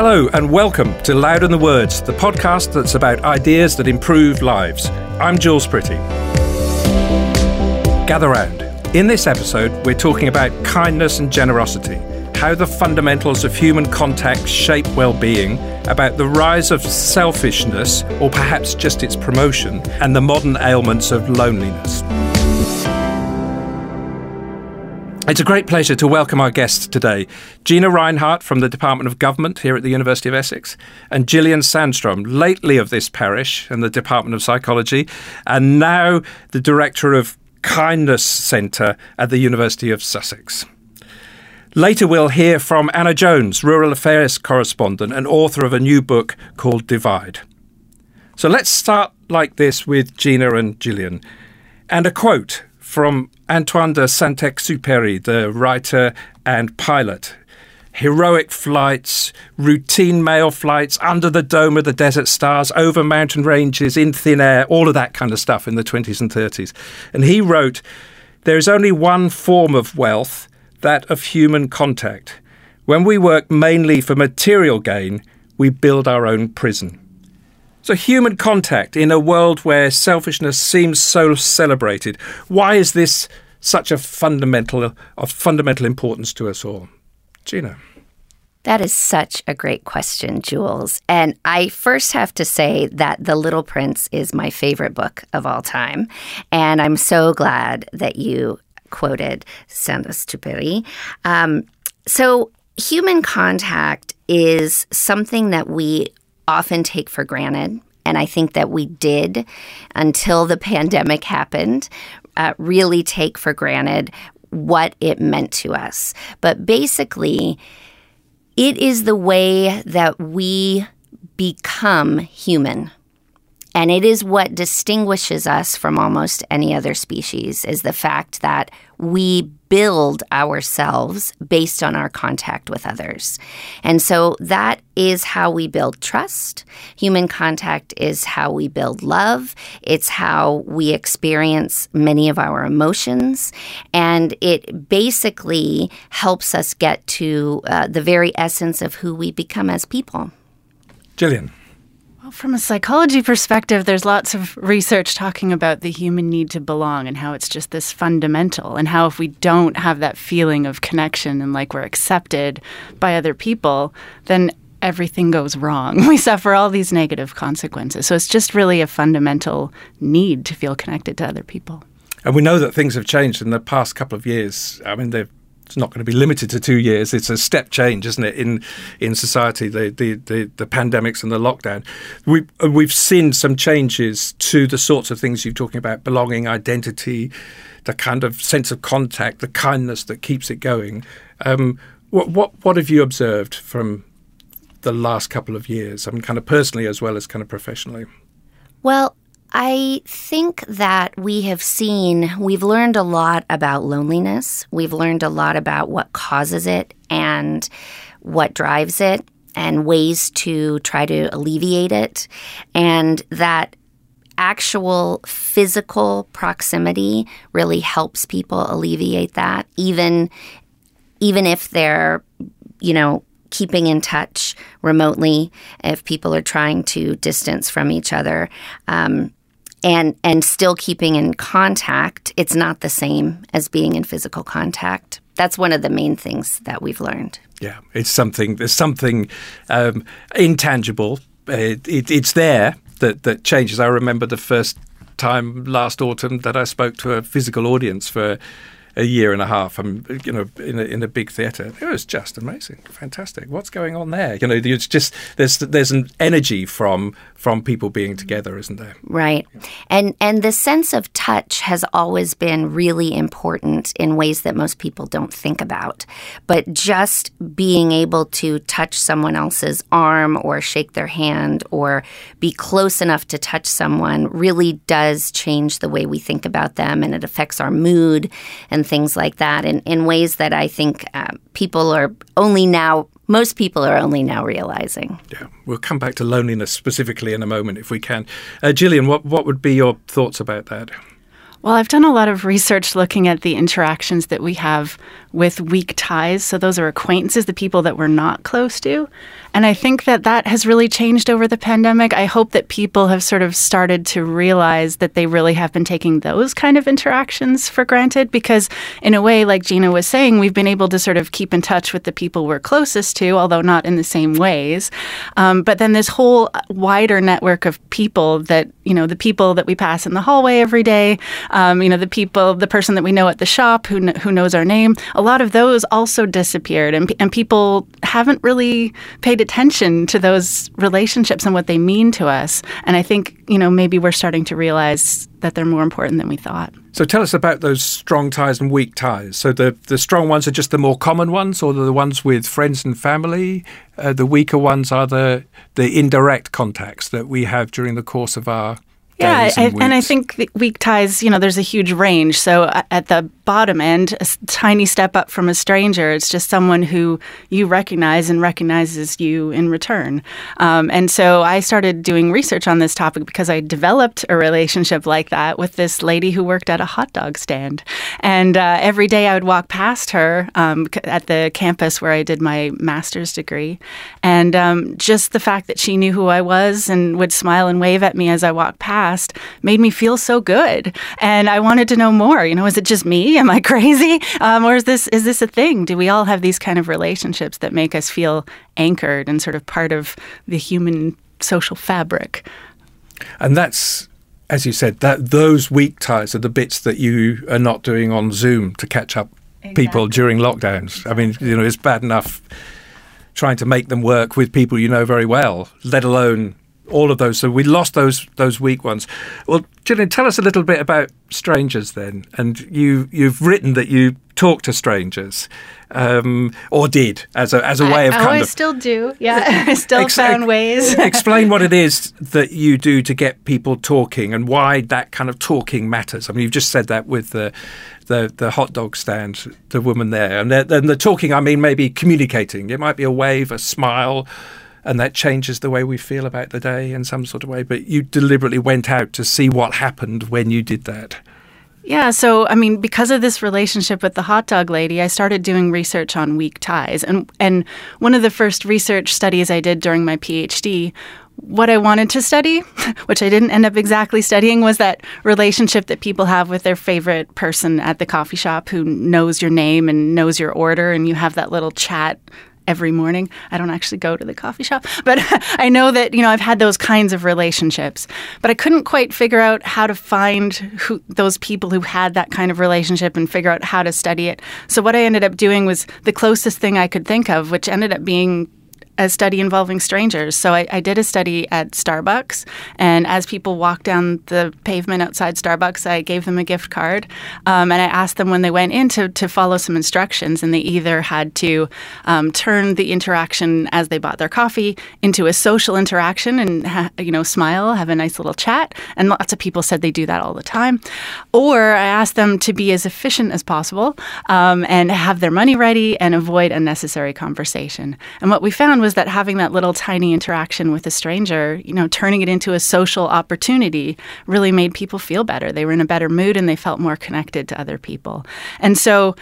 Hello, and welcome to Louder Than Words, the podcast that's about ideas that improve lives. I'm Jules Pretty. Gather round. In this episode, we're talking about kindness and generosity, how the fundamentals of human contact shape well being, about the rise of selfishness, or perhaps just its promotion, and the modern ailments of loneliness. It's a great pleasure to welcome our guests today Gina Reinhardt from the Department of Government here at the University of Essex, and Gillian Sandstrom, lately of this parish and the Department of Psychology, and now the Director of Kindness Centre at the University of Sussex. Later, we'll hear from Anna Jones, Rural Affairs correspondent and author of a new book called Divide. So let's start like this with Gina and Gillian. And a quote from Antoine de Saint Exupéry, the writer and pilot. Heroic flights, routine mail flights under the dome of the desert stars, over mountain ranges, in thin air, all of that kind of stuff in the 20s and 30s. And he wrote, There is only one form of wealth, that of human contact. When we work mainly for material gain, we build our own prison. So, human contact in a world where selfishness seems so celebrated, why is this such a fundamental of fundamental importance to us all? Gina. That is such a great question, Jules. And I first have to say that The Little Prince is my favorite book of all time. And I'm so glad that you quoted Saint-Exupéry. Um, so, human contact is something that we often take for granted. And I think that we did until the pandemic happened, uh, really take for granted what it meant to us. But basically, it is the way that we become human. And it is what distinguishes us from almost any other species is the fact that we build ourselves based on our contact with others. And so that is how we build trust. Human contact is how we build love. It's how we experience many of our emotions. And it basically helps us get to uh, the very essence of who we become as people. Gillian. From a psychology perspective, there's lots of research talking about the human need to belong and how it's just this fundamental, and how if we don't have that feeling of connection and like we're accepted by other people, then everything goes wrong. We suffer all these negative consequences. So it's just really a fundamental need to feel connected to other people. And we know that things have changed in the past couple of years. I mean, they've it's not going to be limited to two years. It's a step change, isn't it, in in society? The the the, the pandemics and the lockdown. We we've seen some changes to the sorts of things you're talking about: belonging, identity, the kind of sense of contact, the kindness that keeps it going. Um, what what what have you observed from the last couple of years? I mean, kind of personally as well as kind of professionally. Well, I think that we have seen, we've learned a lot about loneliness. We've learned a lot about what causes it and what drives it and ways to try to alleviate it. And that actual physical proximity really helps people alleviate that, even even if they're, you know, keeping in touch remotely, if people are trying to distance from each other. Um, and and still keeping in contact it's not the same as being in physical contact that's one of the main things that we've learned yeah it's something there's something um, intangible it, it, it's there that that changes i remember the first time last autumn that i spoke to a physical audience for a year and a half. I'm, you know, in a, in a big theatre. It was just amazing, fantastic. What's going on there? You know, it's just there's there's an energy from from people being together, isn't there? Right, and and the sense of touch has always been really important in ways that most people don't think about. But just being able to touch someone else's arm or shake their hand or be close enough to touch someone really does change the way we think about them, and it affects our mood and things like that in, in ways that I think uh, people are only now, most people are only now realizing. Yeah, we'll come back to loneliness specifically in a moment if we can. Uh, Gillian, what, what would be your thoughts about that? Well, I've done a lot of research looking at the interactions that we have with weak ties. So those are acquaintances, the people that we're not close to. And I think that that has really changed over the pandemic. I hope that people have sort of started to realize that they really have been taking those kind of interactions for granted because, in a way, like Gina was saying, we've been able to sort of keep in touch with the people we're closest to, although not in the same ways. Um, but then this whole wider network of people that, you know, the people that we pass in the hallway every day, um, you know, the people, the person that we know at the shop who, kn- who knows our name, a lot of those also disappeared. And, and people haven't really paid attention to those relationships and what they mean to us. And I think, you know, maybe we're starting to realize that they're more important than we thought. So tell us about those strong ties and weak ties. So the, the strong ones are just the more common ones, or the ones with friends and family. Uh, the weaker ones are the the indirect contacts that we have during the course of our yeah, and, and, I think weak ties, you know, there's a huge range. So uh, at the bottom end, a tiny step up from a stranger, it's just someone who you recognize and recognizes you in return. Um, and so I started doing research on this topic because I developed a relationship like that with this lady who worked at a hot dog stand. And uh, every day I would walk past her um, at the campus where I did my master's degree. And um, just the fact that she knew who I was and would smile and wave at me as I walked past past made me feel so good. And I wanted to know more. You know, is it just me? Am I crazy? Um, or is this is this a thing? Do we all have these kind of relationships that make us feel anchored and sort of part of the human social fabric? And that's as you said, that those weak ties are the bits that you are not doing on Zoom to catch up exactly. people during lockdowns. Exactly. I mean, you know, it's bad enough trying to make them work with people you know very well, let alone all of those. So we lost those those weak ones. Well, Gillian, tell us a little bit about strangers then. And you you've written that you talk to strangers, um, or did as a as a way of I, kind oh, of. I still do. Yeah, I still ex- found ways. explain what it is that you do to get people talking and why that kind of talking matters. I mean, you've just said that with the the, the hot dog stand, the woman there, and then the talking. I mean, maybe communicating. It might be a wave, a smile and that changes the way we feel about the day in some sort of way. But you deliberately went out to see what happened when you did that. Yeah, so I mean, because of this relationship with the hot dog lady, I started doing research on weak ties. And and one of the first research studies I did during my PhD what I wanted to study, which I didn't end up exactly studying, was that relationship that people have with their favorite person at the coffee shop who knows your name and knows your order, and you have that little chat every morning. I don't actually go to the coffee shop, but I know that, you know, I've had those kinds of relationships. But I couldn't quite figure out how to find who those people who had that kind of relationship and figure out how to study it. So what I ended up doing was the closest thing I could think of, which ended up being a study involving strangers. So I, I, did a study at Starbucks, and as people walked down the pavement outside Starbucks, I gave them a gift card, um, and I asked them when they went in to, to follow some instructions, and they either had to um, turn the interaction as they bought their coffee into a social interaction and ha- you know smile, have a nice little chat, and lots of people said they do that all the time, or I asked them to be as efficient as possible um, and have their money ready and avoid unnecessary conversation. And what we found was was that having that little tiny interaction with a stranger, you know, turning it into a social opportunity really made people feel better. They were in a better mood and they felt more connected to other people. And so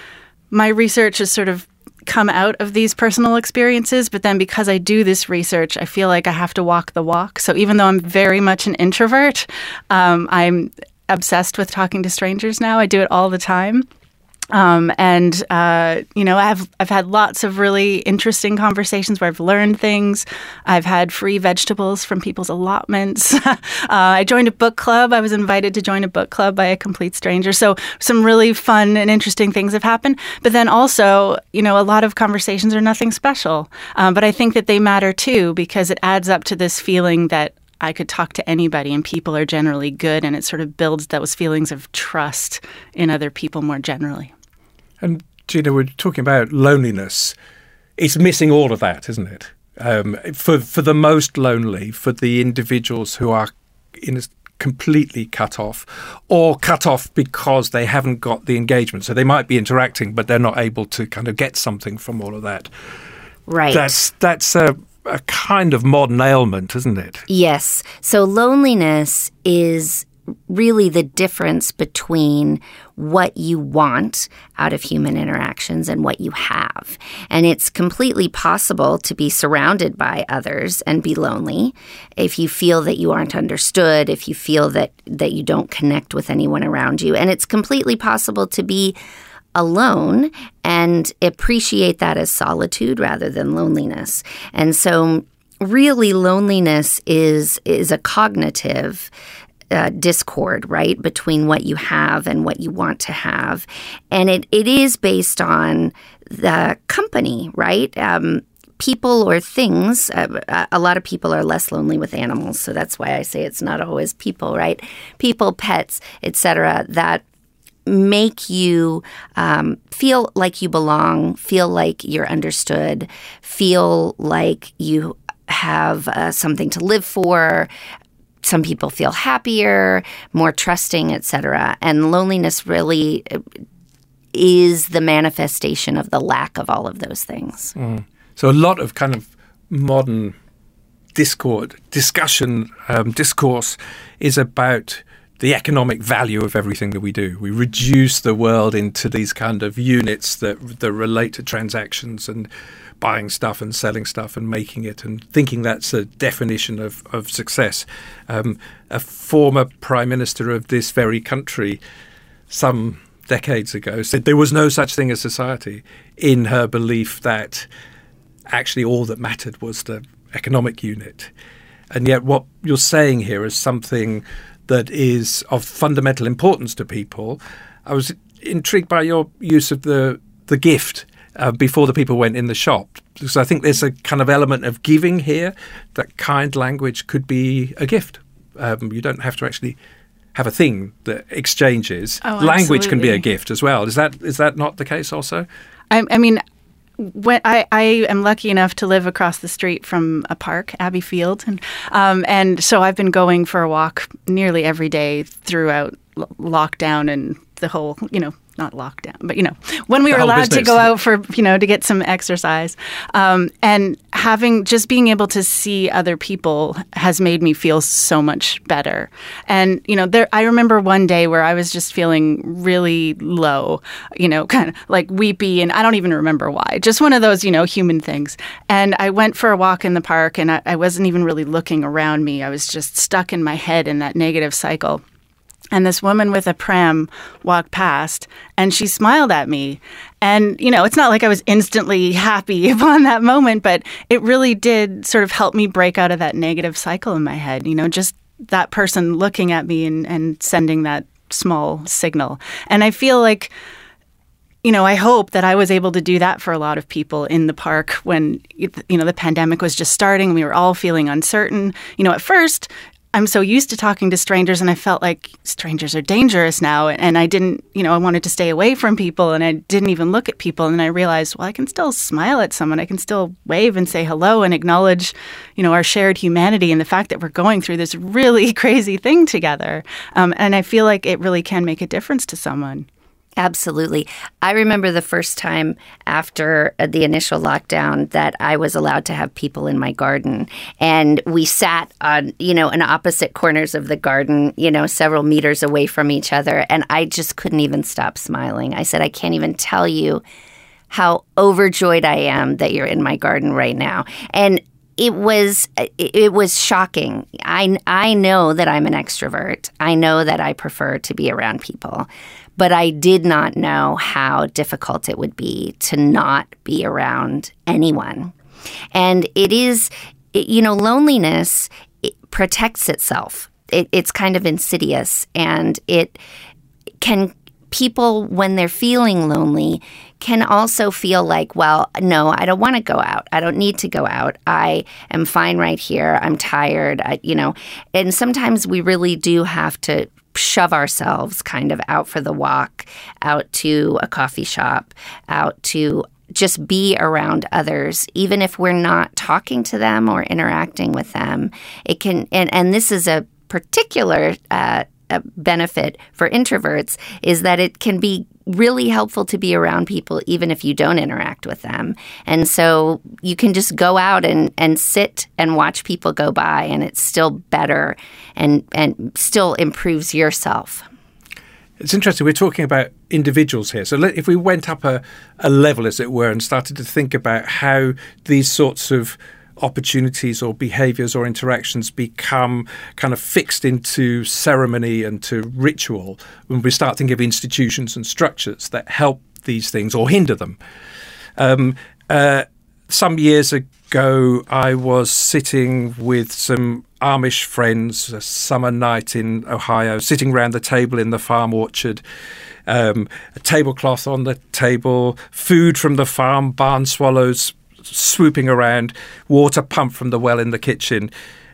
my research has sort of come out of these personal experiences, but then because I do this research, I feel like I have to walk the walk. So even though I'm very much an introvert, um, I'm obsessed with talking to strangers now. I do it all the time. Um, and uh, you know, I've I've had lots of really interesting conversations where I've learned things. I've had free vegetables from people's allotments. uh, I joined a book club. I was invited to join a book club by a complete stranger. So some really fun and interesting things have happened. But then also, you know, a lot of conversations are nothing special. Um, but I think that they matter too because it adds up to this feeling that I could talk to anybody and people are generally good and it sort of builds those feelings of trust in other people more generally. And Gina, we're talking about loneliness. It's missing all of that, isn't it? Um, for for the most lonely, for the individuals who are in a, completely cut off, or cut off because they haven't got the engagement. So they might be interacting, but they're not able to kind of get something from all of that. Right. That's that's a, a kind of modern ailment, isn't it? Yes. So loneliness is really the difference between what you want out of human interactions and what you have. And it's completely possible to be surrounded by others and be lonely if you feel that you aren't understood, if you feel that, that you don't connect with anyone around you. And it's completely possible to be alone and appreciate that as solitude rather than loneliness. And so really loneliness is is a cognitive uh, discord, right, between what you have and what you want to have. And it, it is based on the company, right? Um, people or things, uh, a lot of people are less lonely with animals. So that's why I say it's not always people, right? People, pets, etc. that make you um, feel like you belong, feel like you're understood, feel like you have uh, something to live for, some people feel happier, more trusting, etc. And loneliness really uh, is the manifestation of the lack of all of those things. Mm. So a lot of kind of modern discord, discussion, um, discourse is about the economic value of everything that we do. We reduce the world into these kind of units that that relate to transactions and buying stuff and selling stuff and making it and thinking that's a definition of, of success. Um, a former prime minister of this very country, some decades ago, said there was no such thing as society in her belief that actually all that mattered was the economic unit. And yet, what you're saying here is something that is of fundamental importance to people. I was intrigued by your use of the the gift uh, before the people went in the shop. So I think there's a kind of element of giving here that kind language could be a gift. Um, you don't have to actually have a thing that exchanges. Oh, language can be a gift as well. Is that is that not the case also? I, I mean, when I, I am lucky enough to live across the street from a park, Abbey Field, and um, and so I've been going for a walk nearly every day throughout l- lockdown and the whole, you know, not lockdown, but you know, when we The were allowed to go out for you know to get some exercise, um, and having just being able to see other people has made me feel so much better. And you know, there I remember one day where I was just feeling really low, you know, kind of like weepy, and I don't even remember why. Just one of those you know human things. And I went for a walk in the park, and I, I wasn't even really looking around me. I was just stuck in my head in that negative cycle. And this woman with a pram walked past and she smiled at me. And, you know, it's not like I was instantly happy upon that moment, but it really did sort of help me break out of that negative cycle in my head. You know, just that person looking at me and, and sending that small signal. And I feel like, you know, I hope that I was able to do that for a lot of people in the park when, you know, the pandemic was just starting. We were all feeling uncertain. You know, at first, I'm so used to talking to strangers, and I felt like strangers are dangerous now. And I didn't, you know, I wanted to stay away from people, and I didn't even look at people. And I realized, well, I can still smile at someone. I can still wave and say hello and acknowledge, you know, our shared humanity and the fact that we're going through this really crazy thing together. Um, and I feel like it really can make a difference to someone. Absolutely. I remember the first time after uh, the initial lockdown that I was allowed to have people in my garden. And we sat on, you know, in opposite corners of the garden, you know, several meters away from each other. And I just couldn't even stop smiling. I said, I can't even tell you how overjoyed I am that you're in my garden right now. And it was it it was shocking. I I know that I'm an extrovert. I know that I prefer to be around people, but I did not know how difficult it would be to not be around anyone. And it is, it, you know, loneliness it protects itself. It, it's kind of insidious, and it can people when they're feeling lonely can also feel like well no i don't want to go out i don't need to go out i am fine right here i'm tired I, you know and sometimes we really do have to shove ourselves kind of out for the walk out to a coffee shop out to just be around others even if we're not talking to them or interacting with them. It can and, and this is a particular uh, benefit for introverts is that it can be really helpful to be around people even if you don't interact with them. And so you can just go out and, and sit and watch people go by and it's still better and, and still improves yourself. It's interesting. We're talking about individuals here. So if we went up a, a level, as it were, and started to think about how these sorts of opportunities or behaviors or interactions become kind of fixed into ceremony and to ritual when we start thinking of institutions and structures that help these things or hinder them. Um, uh, some years ago, I was sitting with some Amish friends, a summer night in Ohio, sitting round the table in the farm orchard. Um, a tablecloth on the table, food from the farm, barn swallows swooping around, water pumped from the well in the kitchen.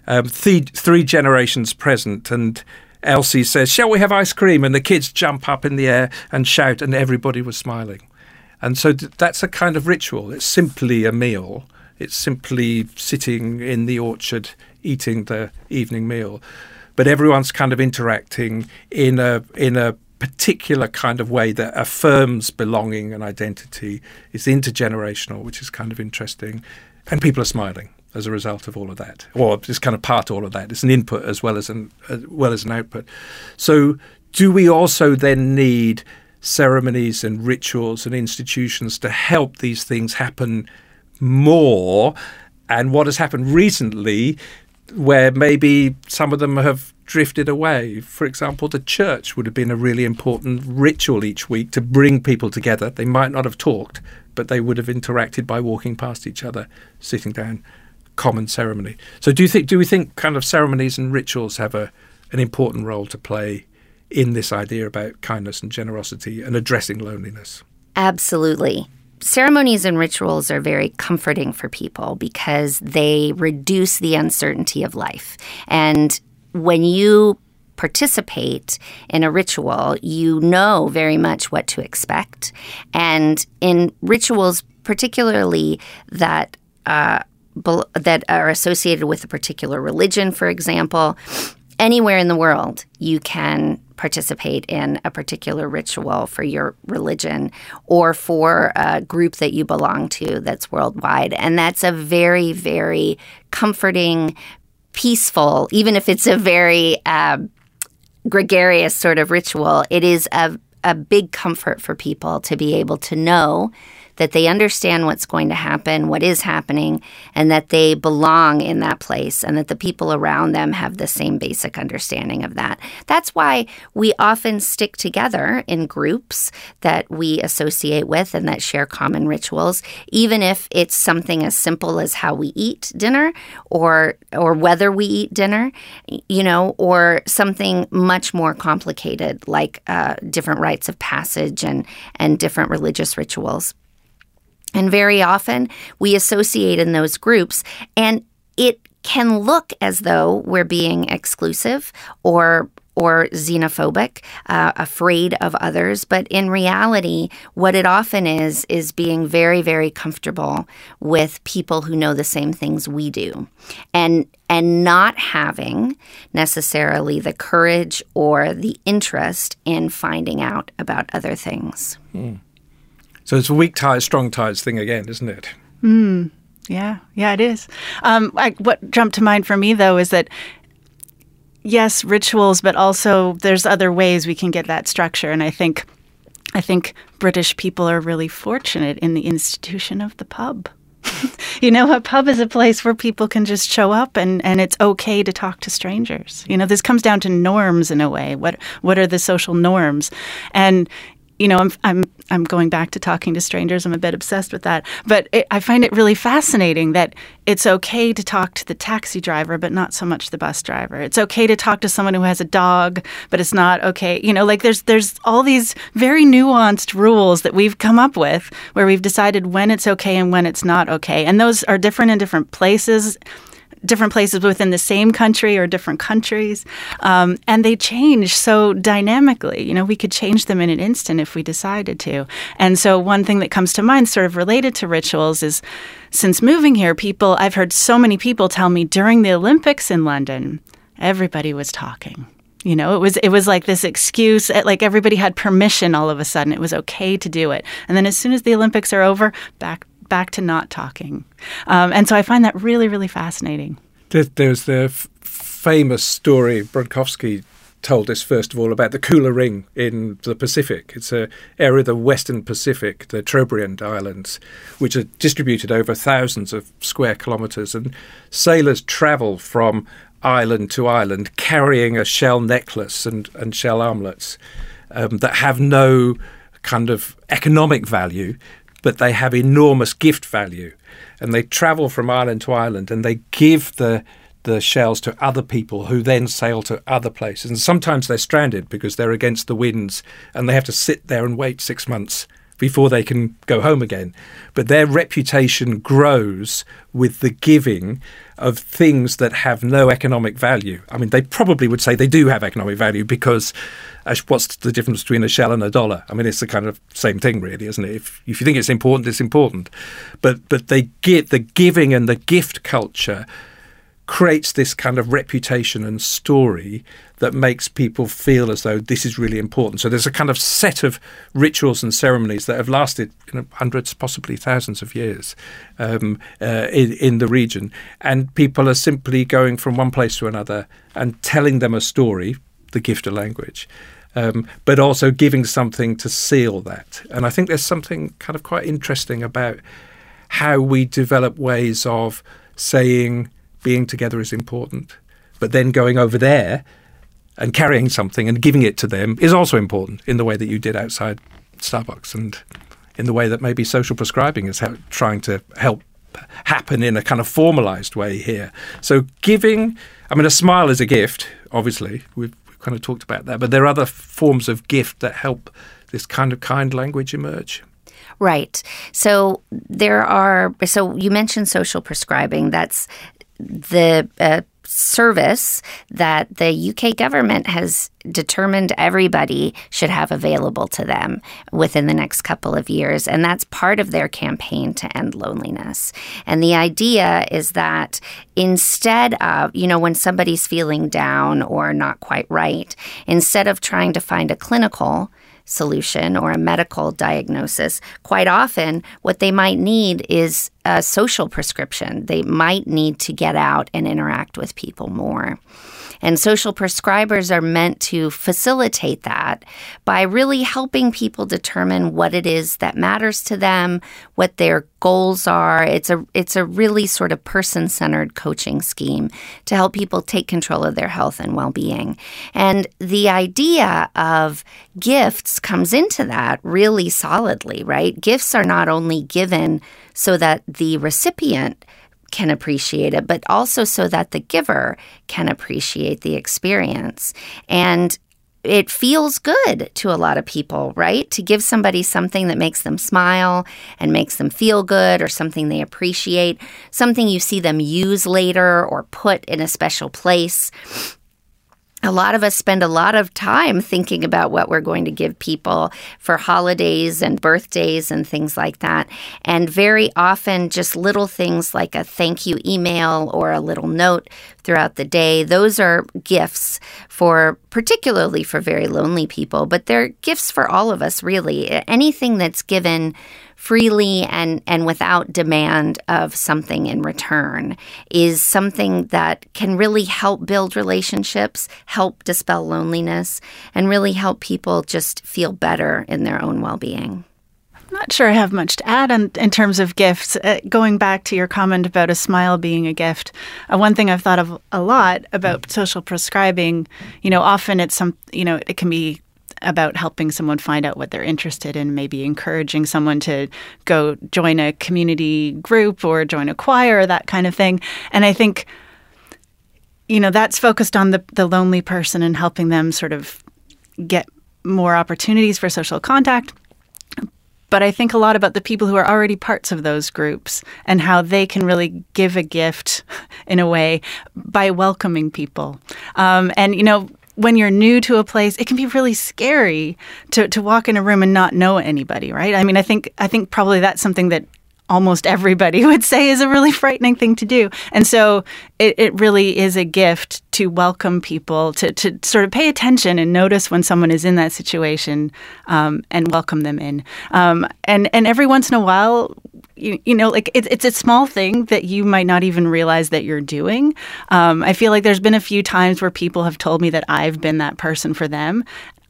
Um, three, three generations present, and Elsie says, Shall we have ice cream? And the kids jump up in the air and shout, and everybody was smiling. And so that's a kind of ritual. It's simply a meal, it's simply sitting in the orchard eating the evening meal. But everyone's kind of interacting in a in a particular kind of way that affirms belonging and identity. It's intergenerational, which is kind of interesting. And people are smiling as a result of all of that. Or it's kind of part of all of that. It's an input as well as an as well as an output. So do we also then need ceremonies and rituals and institutions to help these things happen more? And what has happened recently where maybe some of them have drifted away. For example, the church would have been a really important ritual each week to bring people together. They might not have talked, but they would have interacted by walking past each other, sitting down, common ceremony. So do you think do we think kind of ceremonies and rituals have a an important role to play in this idea about kindness and generosity and addressing loneliness? Absolutely ceremonies and rituals are very comforting for people because they reduce the uncertainty of life. And when you participate in a ritual, you know very much what to expect. And in rituals, particularly that uh, that are associated with a particular religion, for example, anywhere in the world, you can participate in a particular ritual for your religion or for a group that you belong to that's worldwide. And that's a very, very comforting, peaceful, even if it's a very uh, gregarious sort of ritual, it is a, a big comfort for people to be able to know that they understand what's going to happen, what is happening, and that they belong in that place and that the people around them have the same basic understanding of that. That's why we often stick together in groups that we associate with and that share common rituals, even if it's something as simple as how we eat dinner or or whether we eat dinner, you know, or something much more complicated like uh, different rites of passage and and different religious rituals. And very often we associate in those groups, and it can look as though we're being exclusive or or xenophobic, uh, afraid of others. But in reality, what it often is, is being very, very comfortable with people who know the same things we do. And, and not having necessarily the courage or the interest in finding out about other things. Mm. So it's a weak ties, strong ties thing again, isn't it? Mm, yeah, yeah, it is. Um, I, what jumped to mind for me though is that yes, rituals, but also there's other ways we can get that structure, and I think. I think British people are really fortunate in the institution of the pub. you know, a pub is a place where people can just show up and, and it's okay to talk to strangers. You know, this comes down to norms in a way. What what are the social norms? And you know, I'm I'm I'm going back to talking to strangers. I'm a bit obsessed with that, but it, I find it really fascinating that it's okay to talk to the taxi driver, but not so much the bus driver. It's okay to talk to someone who has a dog, but it's not okay. You know, like there's there's all these very nuanced rules that we've come up with where we've decided when it's okay and when it's not okay, and those are different in different places different places within the same country or different countries. Um, and they change so dynamically. You know, we could change them in an instant if we decided to. And so, one thing that comes to mind, sort of related to rituals, is since moving here, people, I've heard so many people tell me during the Olympics in London, everybody was talking You know, it was it was like this excuse, eh, like everybody had permission all of a sudden. It was okay to do it, and then as soon as the Olympics are over, back back to not talking. Um, and so I find that really really fascinating. There's the f- famous story Bronkowski told us first of all about the Kula Ring in the Pacific. It's an area of the Western Pacific, the Trobriand Islands, which are distributed over thousands of square kilometres, and sailors travel from island to island carrying a shell necklace and, and shell armlets um, that have no kind of economic value, but they have enormous gift value. And they travel from island to island and they give the the shells to other people who then sail to other places. And sometimes they're stranded because they're against the winds and they have to sit there and wait six months before they can go home again. But their reputation grows with the giving of things that have no economic value. I mean, they probably would say they do have economic value because what's the difference between a shell and a dollar? I mean, it's the kind of same thing, really, isn't it? If, if you think it's important, it's important. But but they get the giving and the gift culture creates this kind of reputation and story that makes people feel as though this is really important. So there's a kind of set of rituals and ceremonies that have lasted you know, hundreds, possibly thousands of years um, uh, in, in the region. And people are simply going from one place to another and telling them a story, the gift of language. Um, but also giving something to seal that. And I think there's something kind of quite interesting about how we develop ways of saying being together is important. But then going over there and carrying something and giving it to them is also important in the way that you did outside Starbucks and in the way that maybe social prescribing is trying to help happen in a kind of formalized way here. So giving, I mean, a smile is a gift, obviously. We've, we've kind of talked about that, but there are other forms of gift that help this kind of kind language emerge. Right. So there are, so you mentioned social prescribing. That's the uh, service that the UK government has determined everybody should have available to them within the next couple of years. And that's part of their campaign to end loneliness. And the idea is that instead of, you know, when somebody's feeling down or not quite right, instead of trying to find a clinical solution or a medical diagnosis, quite often what they might need is a social prescription. They might need to get out and interact with people more. And social prescribers are meant to facilitate that by really helping people determine what it is that matters to them, what their goals are. It's a it's a really sort of person-centered coaching scheme to help people take control of their health and well-being. And the idea of gifts comes into that really solidly, right? Gifts are not only given so that the recipient can appreciate it, but also so that the giver can appreciate the experience. And it feels good to a lot of people, right? To give somebody something that makes them smile and makes them feel good or something they appreciate, something you see them use later or put in a special place a lot of us spend a lot of time thinking about what we're going to give people for holidays and birthdays and things like that. And very often, just little things like a thank you email or a little note throughout the day, those are gifts for particularly for very lonely people, but they're gifts for all of us, really. Anything that's given freely and, and without demand of something in return is something that can really help build relationships, help dispel loneliness, and really help people just feel better in their own well being. I'm not sure I have much to add in terms of gifts. Uh, going back to your comment about a smile being a gift, uh, one thing I've thought of a lot about social prescribing, you know, often it's some, you know, it can be about helping someone find out what they're interested in, maybe encouraging someone to go join a community group or join a choir, that kind of thing. And I think, you know, that's focused on the, the lonely person and helping them sort of get more opportunities for social contact. But I think a lot about the people who are already parts of those groups and how they can really give a gift in a way by welcoming people. Um, and, you know, when you're new to a place, it can be really scary to, to walk in a room and not know anybody, right? I mean, I think I think probably that's something that almost everybody would say is a really frightening thing to do. And so it, it really is a gift to welcome people, to, to sort of pay attention and notice when someone is in that situation um, and welcome them in. Um, and, and every once in a while, you, you know, like it, it's a small thing that you might not even realize that you're doing. Um, I feel like there's been a few times where people have told me that I've been that person for them.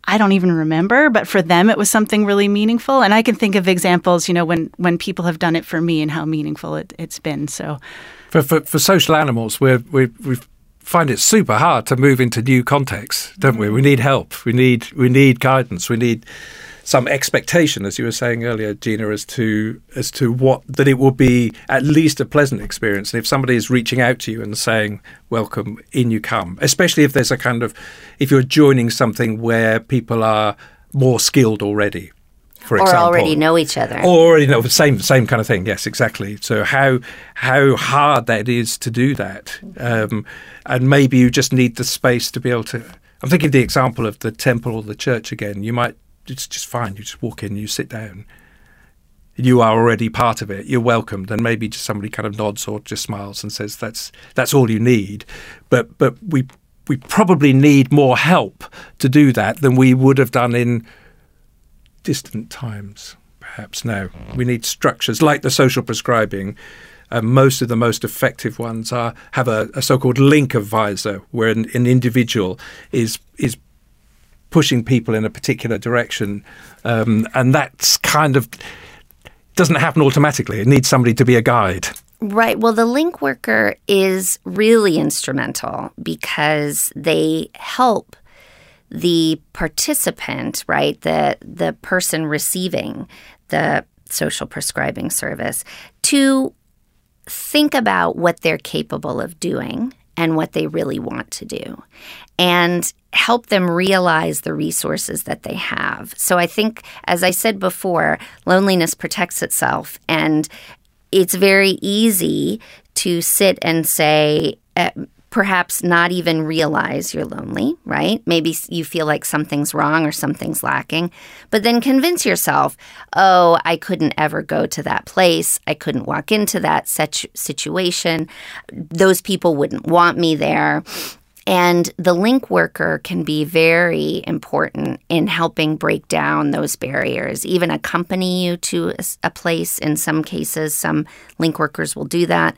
I don't even remember, but for them it was something really meaningful. And I can think of examples, you know, when when people have done it for me and how meaningful it, has been. So, for, for, for social animals, we're, we we find it super hard to move into new contexts, don't we? We need help. We need we need guidance. We need some expectation, as you were saying earlier, Gina, as to as to what that it will be at least a pleasant experience. And if somebody is reaching out to you and saying, "Welcome, in you come," especially if there's a kind of if you're joining something where people are more skilled already, for example. or example, already know each other, or already know the same same kind of thing. Yes, exactly. So how how hard that is to do that, um, and maybe you just need the space to be able to. I'm thinking of the example of the temple or the church again. You might it's just fine. You just walk in, you sit down. You are already part of it. You're welcomed, and maybe just somebody kind of nods or just smiles and says that's that's all you need. But but we we probably need more help to do that than we would have done in distant times. Perhaps now we need structures like the social prescribing. Uh, most of the most effective ones are have a, a so-called link advisor, where an, an individual is is pushing people in a particular direction, um, and that's kind of doesn't happen automatically. It needs somebody to be a guide. Right. Well, the link worker is really instrumental because they help the participant, right, the the person receiving the social prescribing service to think about what they're capable of doing and what they really want to do and help them realize the resources that they have. So I think, as I said before, loneliness protects itself. And it's very easy to sit and say, uh, perhaps not even realize you're lonely, right? Maybe you feel like something's wrong or something's lacking, but then convince yourself, oh, I couldn't ever go to that place. I couldn't walk into that such situation. Those people wouldn't want me there. And the link worker can be very important in helping break down those barriers, even accompany you to a place. In some cases, some link workers will do that,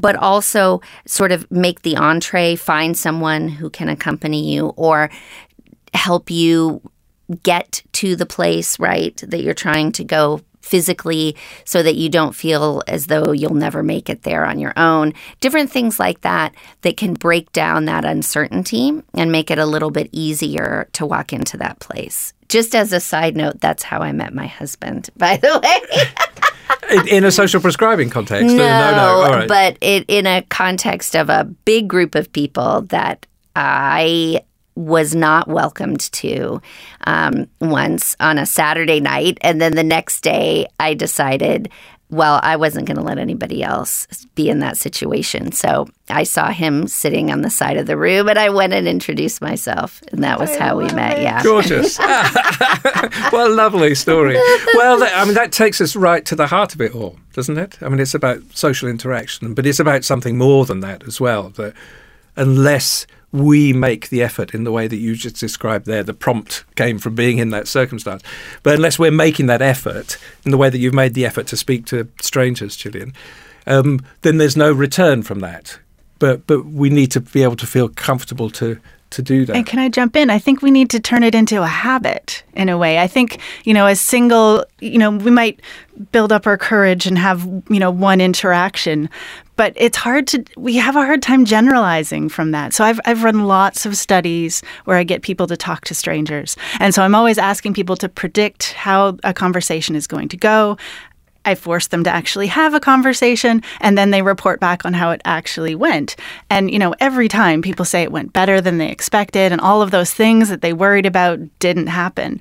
but also sort of make the entree, find someone who can accompany you or help you get to the place, right, that you're trying to go physically so that you don't feel as though you'll never make it there on your own. Different things like that that can break down that uncertainty and make it a little bit easier to walk into that place. Just as a side note, that's how I met my husband, by the way. in, in, a social prescribing context? No, no, no. but it, in a context of a big group of people that I was not welcomed to um, once on a Saturday night. And then the next day, I decided, well, I wasn't going to let anybody else be in that situation. So I saw him sitting on the side of the room and I went and introduced myself. And that was I how we met. It. Yeah. Gorgeous. what a lovely story. Well, I mean, that takes us right to the heart of it all, doesn't it? I mean, it's about social interaction, but it's about something more than that as well. That unless we make the effort in the way that you just described there. The prompt came from being in that circumstance. But unless we're making that effort in the way that you've made the effort to speak to strangers, Gillian, um, then there's no return from that. But but we need to be able to feel comfortable to to do that. And can I jump in? I think we need to turn it into a habit in a way. I think, you know, as single, you know, we might build up our courage and have, you know, one interaction, but it's hard to we have a hard time generalizing from that. So I've I've run lots of studies where I get people to talk to strangers. And so I'm always asking people to predict how a conversation is going to go. I force them to actually have a conversation and then they report back on how it actually went. And, you know, every time people say it went better than they expected and all of those things that they worried about didn't happen.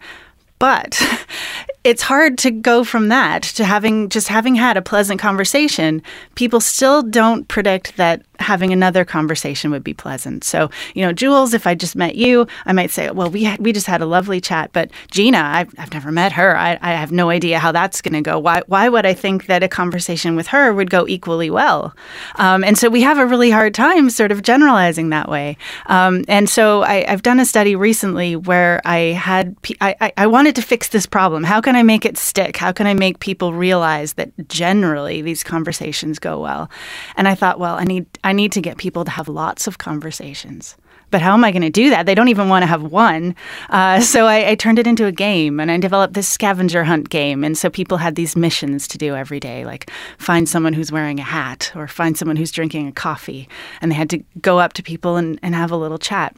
But it's hard to go from that to having just having had a pleasant conversation. People still don't predict that having another conversation would be pleasant. So, you know, Jules, if I just met you, I might say, well, we we just had a lovely chat, but Gina, I've, I've never met her. I, I have no idea how that's going to go. Why, why would I think that a conversation with her would go equally well? Um, and so we have a really hard time sort of generalizing that way. Um, and so I, have done a study recently where I had, I, I wanted to fix this problem. How can I make it stick? How can I make people realize that generally these conversations go well? And I thought, well, I need, I need to get people to have lots of conversations. But how am I going to do that? They don't even want to have one. Uh, so I, I, turned it into a game and I developed this scavenger hunt game. And so people had these missions to do every day, like find someone who's wearing a hat or find someone who's drinking a coffee. And they had to go up to people and, and have a little chat.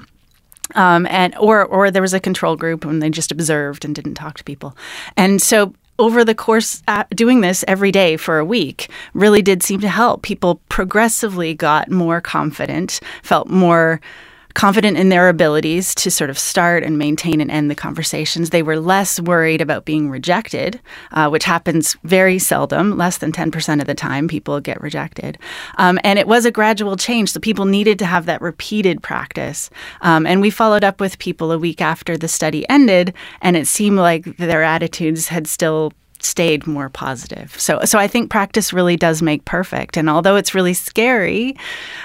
Um, and or or there was a control group and they just observed and didn't talk to people. And so over the course uh, doing this every day for a week really did seem to help. People progressively got more confident, felt more confident in their abilities to sort of start and maintain and end the conversations. They were less worried about being rejected, uh, which happens very seldom. Less than 10% of the time, people get rejected. Um, and it was a gradual change. So people needed to have that repeated practice. Um, and we followed up with people a week after the study ended, and it seemed like their attitudes had still stayed more positive. So, so I think practice really does make perfect. And although it's really scary,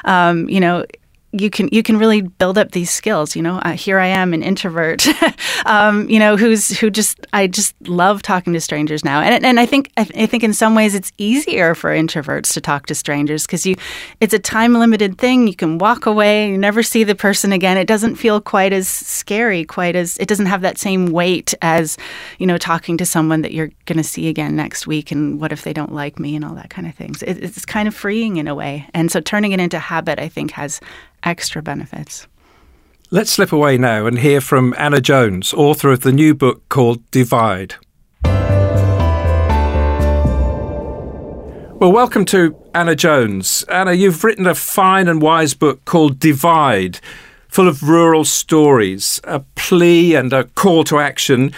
um, you know, you can you can really build up these skills. You know, uh, here I am, an introvert, um, you know, who's who just I just love talking to strangers now, and and I think I, I think in some ways it's easier for introverts to talk to strangers because you it's a time limited thing. You can walk away, you never see the person again. It doesn't feel quite as scary, quite as it doesn't have that same weight as you know talking to someone that you're going to see again next week, and what if they don't like me and all that kind of things. It, it's kind of freeing in a way, and so turning it into habit, I think, has extra benefits. Let's slip away now and hear from Anna Jones, author of the new book called Divide. Well, welcome to Anna Jones. Anna, you've written a fine and wise book called Divide, full of rural stories, a plea and a call to action.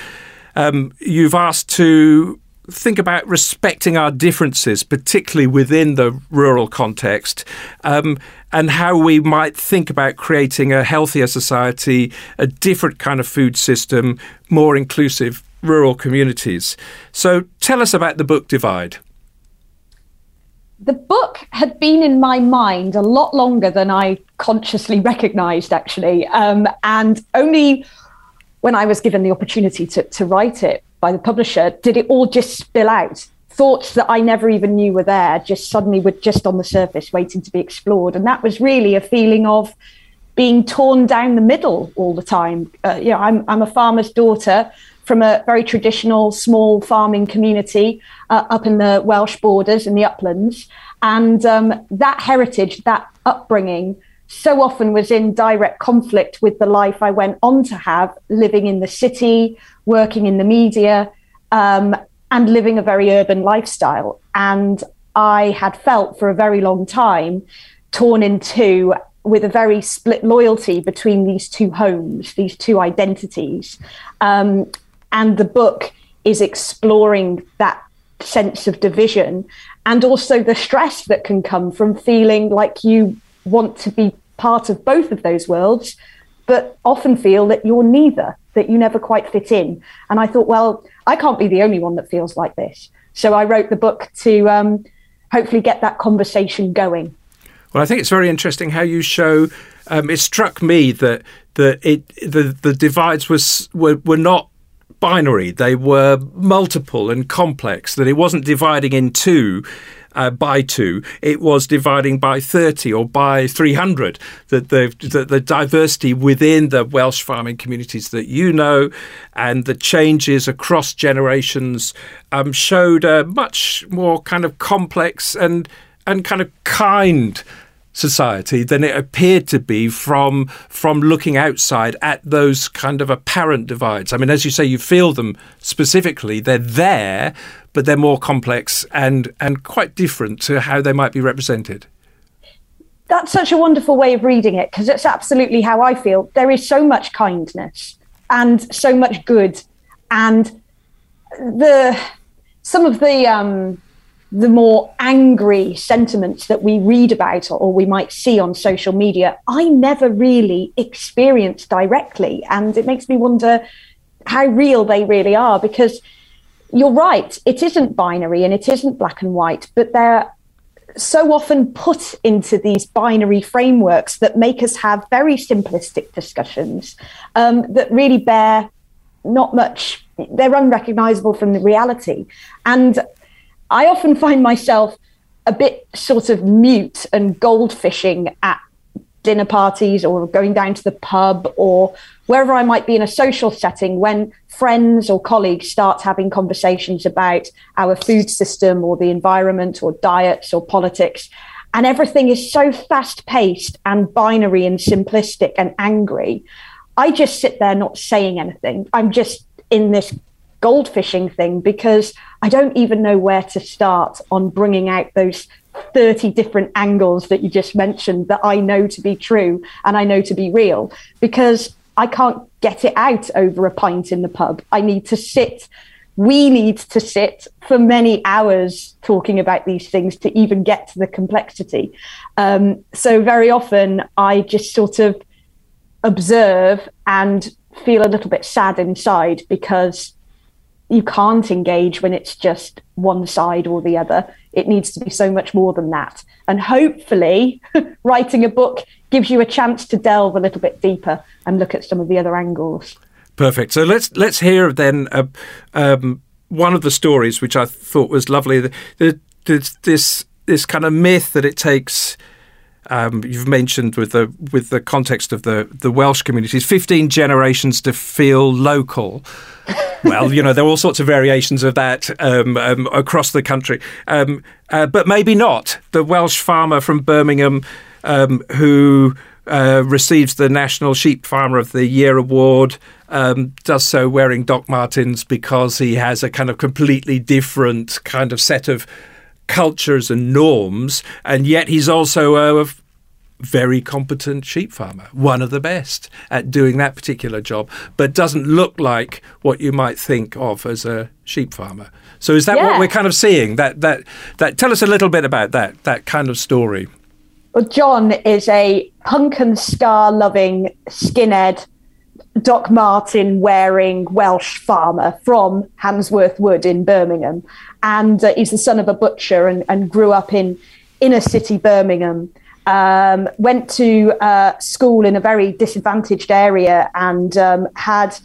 Um, you've asked to think about respecting our differences, particularly within the rural context, um, and how we might think about creating a healthier society, a different kind of food system, more inclusive rural communities. So tell us about the book Divide. The book had been in my mind a lot longer than I consciously recognized, actually. Um, and only when I was given the opportunity to, to write it by the publisher, did it all just spill out? Thoughts that I never even knew were there just suddenly were just on the surface, waiting to be explored. And that was really a feeling of being torn down the middle all the time. Uh, you know, I'm, I'm a farmer's daughter from a very traditional small farming community uh, up in the Welsh borders in the uplands. And um, that heritage, that upbringing, so often was in direct conflict with the life I went on to have living in the city, working in the media, um, and living a very urban lifestyle. And I had felt for a very long time torn in two with a very split loyalty between these two homes, these two identities. Um, and the book is exploring that sense of division and also the stress that can come from feeling like you want to be part of both of those worlds, but often feel that you're neither, that you never quite fit in. And I thought, well, I can't be the only one that feels like this. So I wrote the book to um, hopefully get that conversation going. Well, I think it's very interesting how you show. Um, it struck me that that it the the divides was were, were not binary; they were multiple and complex. That it wasn't dividing in two, uh, by two, it was dividing by 30 or by 300. That the, the, the diversity within the Welsh farming communities that you know and the changes across generations um, showed a much more kind of complex and and kind of kind society than it appeared to be from from looking outside at those kind of apparent divides. I mean, as you say, you feel them specifically; they're there, but they're more complex and and quite different to how they might be represented. That's such a wonderful way of reading it because it's absolutely how I feel. There is so much kindness and so much good, and the some of the um, the more angry sentiments that we read about or we might see on social media, I never really experienced directly. And it makes me wonder how real they really are because you're right, it isn't binary and it isn't black and white, but they're so often put into these binary frameworks that make us have very simplistic discussions um, that really bear not much, they're unrecognizable from the reality. And I often find myself a bit sort of mute and goldfishing at dinner parties or going down to the pub or wherever I might be in a social setting when friends or colleagues start having conversations about our food system or the environment or diets or politics. And everything is so fast paced and binary and simplistic and angry. I just sit there not saying anything. I'm just in this goldfishing thing because I don't even know where to start on bringing out those 30 different angles that you just mentioned that I know to be true and I know to be real because I can't get it out over a pint in the pub. I need to sit. We need to sit for many hours talking about these things to even get to the complexity. Um, so, very often, I just sort of observe and feel a little bit sad inside because you can't engage when it's just one side or the other. It needs to be so much more than that. And hopefully, writing a book gives you a chance to delve a little bit deeper and look at some of the other angles. Perfect. So let's let's hear then uh, um, one of the stories which I thought was lovely. The, the, this this kind of myth that it takes um, you've mentioned with the with the context of the the Welsh communities, fifteen generations to feel local. well, you know there are all sorts of variations of that um, um, across the country, um, uh, but maybe not. The Welsh farmer from Birmingham um, who uh, receives the National Sheep Farmer of the Year award. Um, does so wearing Doc Martens because he has a kind of completely different kind of set of cultures and norms, and yet he's also a very competent sheep farmer, one of the best at doing that particular job, but doesn't look like what you might think of as a sheep farmer. So is that yeah. what we're kind of seeing? That that that tell us a little bit about that that kind of story. Well, John is a punk and ska loving skinhead Doc Martin wearing Welsh farmer from Handsworth Wood in Birmingham. And uh, he's the son of a butcher and, and grew up in inner city Birmingham. Um, went to uh, school in a very disadvantaged area and um, had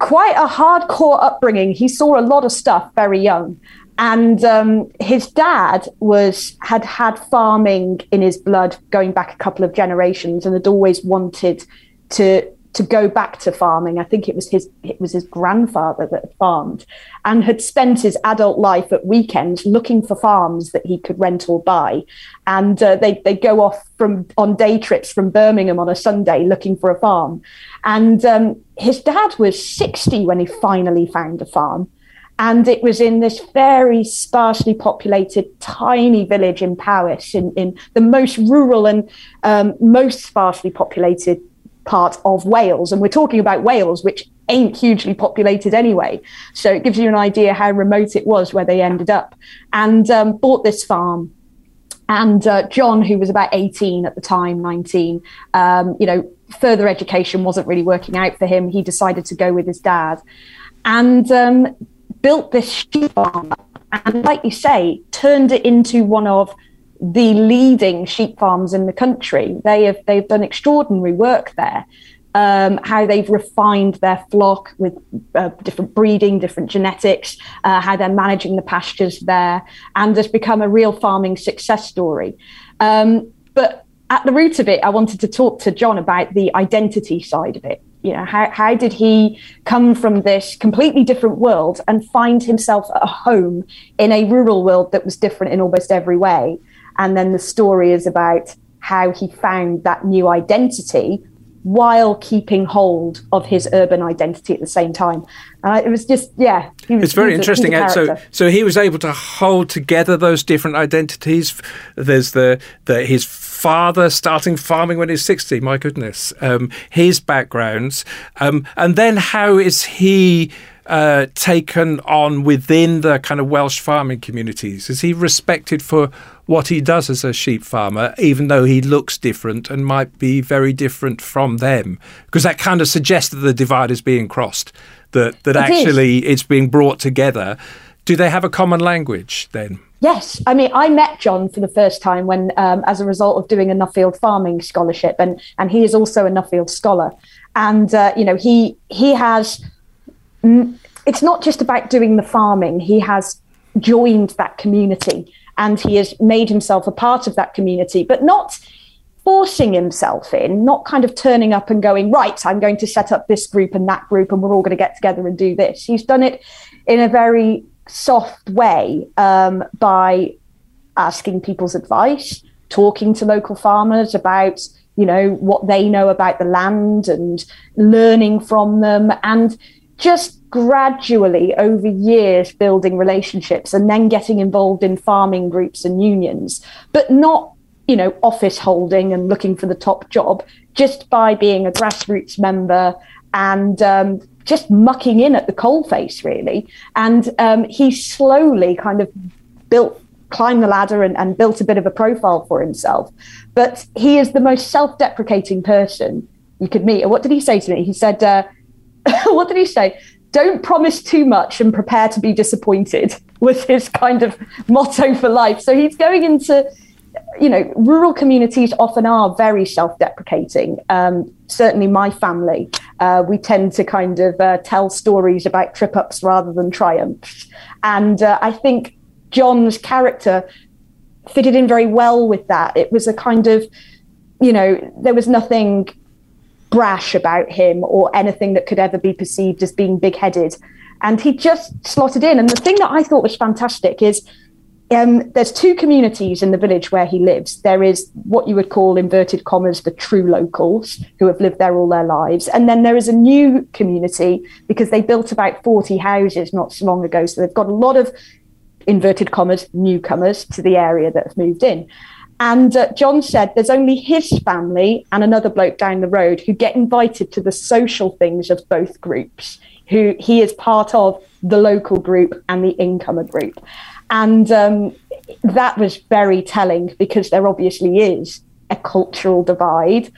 quite a hardcore upbringing. He saw a lot of stuff very young. And um, his dad was had had farming in his blood going back a couple of generations and had always wanted to to go back to farming. I think it was his it was his grandfather that farmed and had spent his adult life at weekends looking for farms that he could rent or buy. And uh, they they go off from on day trips from Birmingham on a Sunday looking for a farm. And um, his dad was sixty when he finally found a farm. And it was in this very sparsely populated, tiny village in Powys, in, in the most rural and um, most sparsely populated part of Wales. And we're talking about Wales, which ain't hugely populated anyway. So it gives you an idea how remote it was where they ended up. And um, bought this farm. And uh, John, who was about 18 at the time, 19, um, you know, further education wasn't really working out for him. He decided to go with his dad and um, built this sheep farm. And like you say, turned it into one of the leading sheep farms in the country. They have they've done extraordinary work there. Um, how they've refined their flock with uh, different breeding, different genetics, uh, how they're managing the pastures there, and has become a real farming success story. Um, but at the root of it, I wanted to talk to John about the identity side of it. You know, how, how did he come from this completely different world and find himself at home in a rural world that was different in almost every way? And then the story is about how he found that new identity while keeping hold of his urban identity at the same time. Uh, it was just, yeah. Was, it's very interesting. so, so he was able to hold together those different identities. There's the, the his father starting farming when he's 60. My goodness, um, his backgrounds, um, and then how is he uh, taken on within the kind of Welsh farming communities? Is he respected for what he does as a sheep farmer, even though he looks different and might be very different from them? Because that kind of suggests that the divide is being crossed, that, that It actually it's being brought together. Do they have a common language then? Yes, I mean, I met John for the first time when, um, as a result of doing a Nuffield farming scholarship, and and he is also a Nuffield scholar, and uh, you know he he has. mm, It's not just about doing the farming; he has joined that community, and he has made himself a part of that community, but not forcing himself in, not kind of turning up and going, right, I'm going to set up this group and that group, and we're all going to get together and do this. He's done it in a very soft way um, by asking people's advice, talking to local farmers about you know what they know about the land and learning from them and just gradually over years building relationships and then getting involved in farming groups and unions but not you know office holding and looking for the top job just by being a grassroots member and um, just mucking in at the coalface really. And um, he slowly kind of built climbed the ladder and, and built a bit of a profile for himself. But he is the most self-deprecating person you could meet. What did he say to me? He said uh, what did he say don't promise too much and prepare to be disappointed was his kind of motto for life so he's going into you know, rural communities often are very self-deprecating. Um, certainly, my family, uh, we tend to kind of uh, tell stories about trip-ups rather than triumphs, and uh, I think John's character fitted in very well with that. It was a kind of, you know, there was nothing brash about him or anything that could ever be perceived as being big-headed, and he just slotted in. And the thing that I thought was fantastic is um, there's two communities in the village where he lives. There is what you would call inverted commas the true locals who have lived there all their lives, and then there is a new community because they built about 40 houses not so long ago. So they've got a lot of inverted commas newcomers to the area that have moved in. And uh, John said there's only his family and another bloke down the road who get invited to the social things of both groups. Who he is part of the local group and the incomer group. And um, that was very telling because there obviously is a cultural divide.